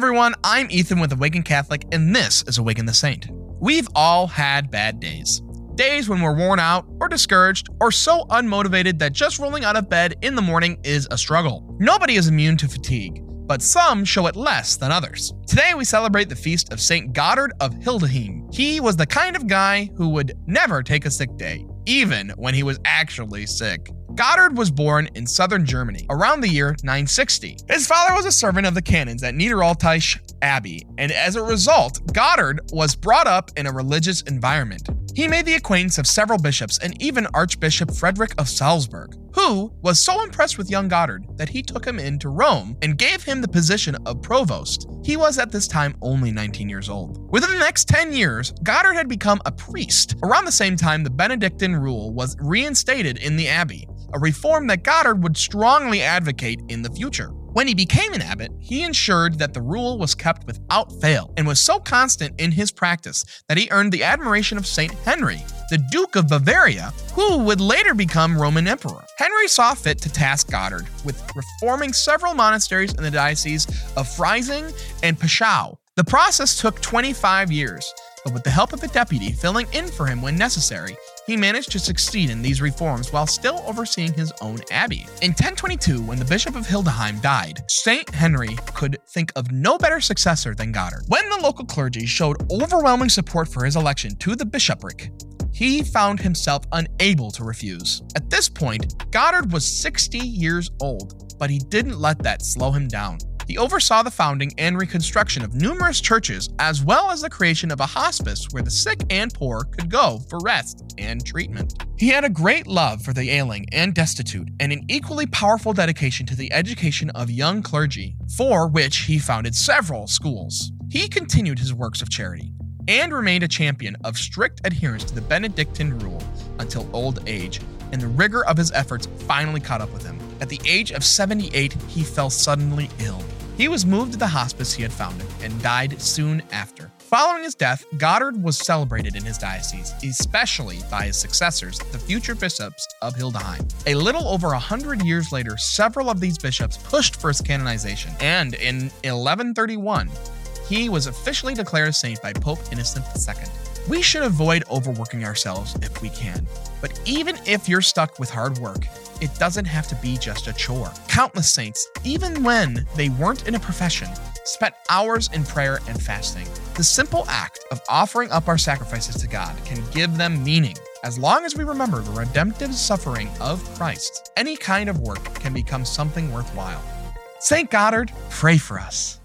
everyone, I'm Ethan with Awaken Catholic, and this is Awaken the Saint. We've all had bad days. Days when we're worn out, or discouraged, or so unmotivated that just rolling out of bed in the morning is a struggle. Nobody is immune to fatigue, but some show it less than others. Today we celebrate the feast of St. Gotthard of Hildesheim. He was the kind of guy who would never take a sick day, even when he was actually sick. Gotthard was born in southern Germany around the year 960. His father was a servant of the canons at Niederaltaich Abbey, and as a result, Gotthard was brought up in a religious environment. He made the acquaintance of several bishops and even Archbishop Frederick of Salzburg, who was so impressed with young Gotthard that he took him into Rome and gave him the position of provost. He was at this time only 19 years old. Within the next 10 years, Gotthard had become a priest. Around the same time, the Benedictine rule was reinstated in the abbey, a reform that Gotthard would strongly advocate in the future. When he became an abbot, he ensured that the rule was kept without fail and was so constant in his practice that he earned the admiration of St. Henry, the Duke of Bavaria, who would later become Roman Emperor. Henry saw fit to task Gotthard with reforming several monasteries in the diocese of Freising and Passau. The process took 25 years, but with the help of a deputy filling in for him when necessary, he managed to succeed in these reforms while still overseeing his own abbey. In 1022, when the Bishop of Hildesheim died, St. Henry could think of no better successor than Gotthard. When the local clergy showed overwhelming support for his election to the bishopric, he found himself unable to refuse. At this point, Gotthard was 60 years old, but he didn't let that slow him down. He oversaw the founding and reconstruction of numerous churches, as well as the creation of a hospice where the sick and poor could go for rest and treatment. He had a great love for the ailing and destitute, and an equally powerful dedication to the education of young clergy, for which he founded several schools. He continued his works of charity and remained a champion of strict adherence to the Benedictine rule until old age, and the rigor of his efforts finally caught up with him. At the age of 78, he fell suddenly ill. He was moved to the hospice he had founded and died soon after. Following his death, Gotthard was celebrated in his diocese, especially by his successors, the future bishops of Hildesheim. A little over a hundred years later, several of these bishops pushed for his canonization, and in 1131, he was officially declared a saint by Pope Innocent II. We should avoid overworking ourselves if we can, but even if you're stuck with hard work, it doesn't have to be just a chore. Countless saints, even when they weren't in a profession, spent hours in prayer and fasting. The simple act of offering up our sacrifices to God can give them meaning. As long as we remember the redemptive suffering of Christ, any kind of work can become something worthwhile. St. Gotthard, pray for us.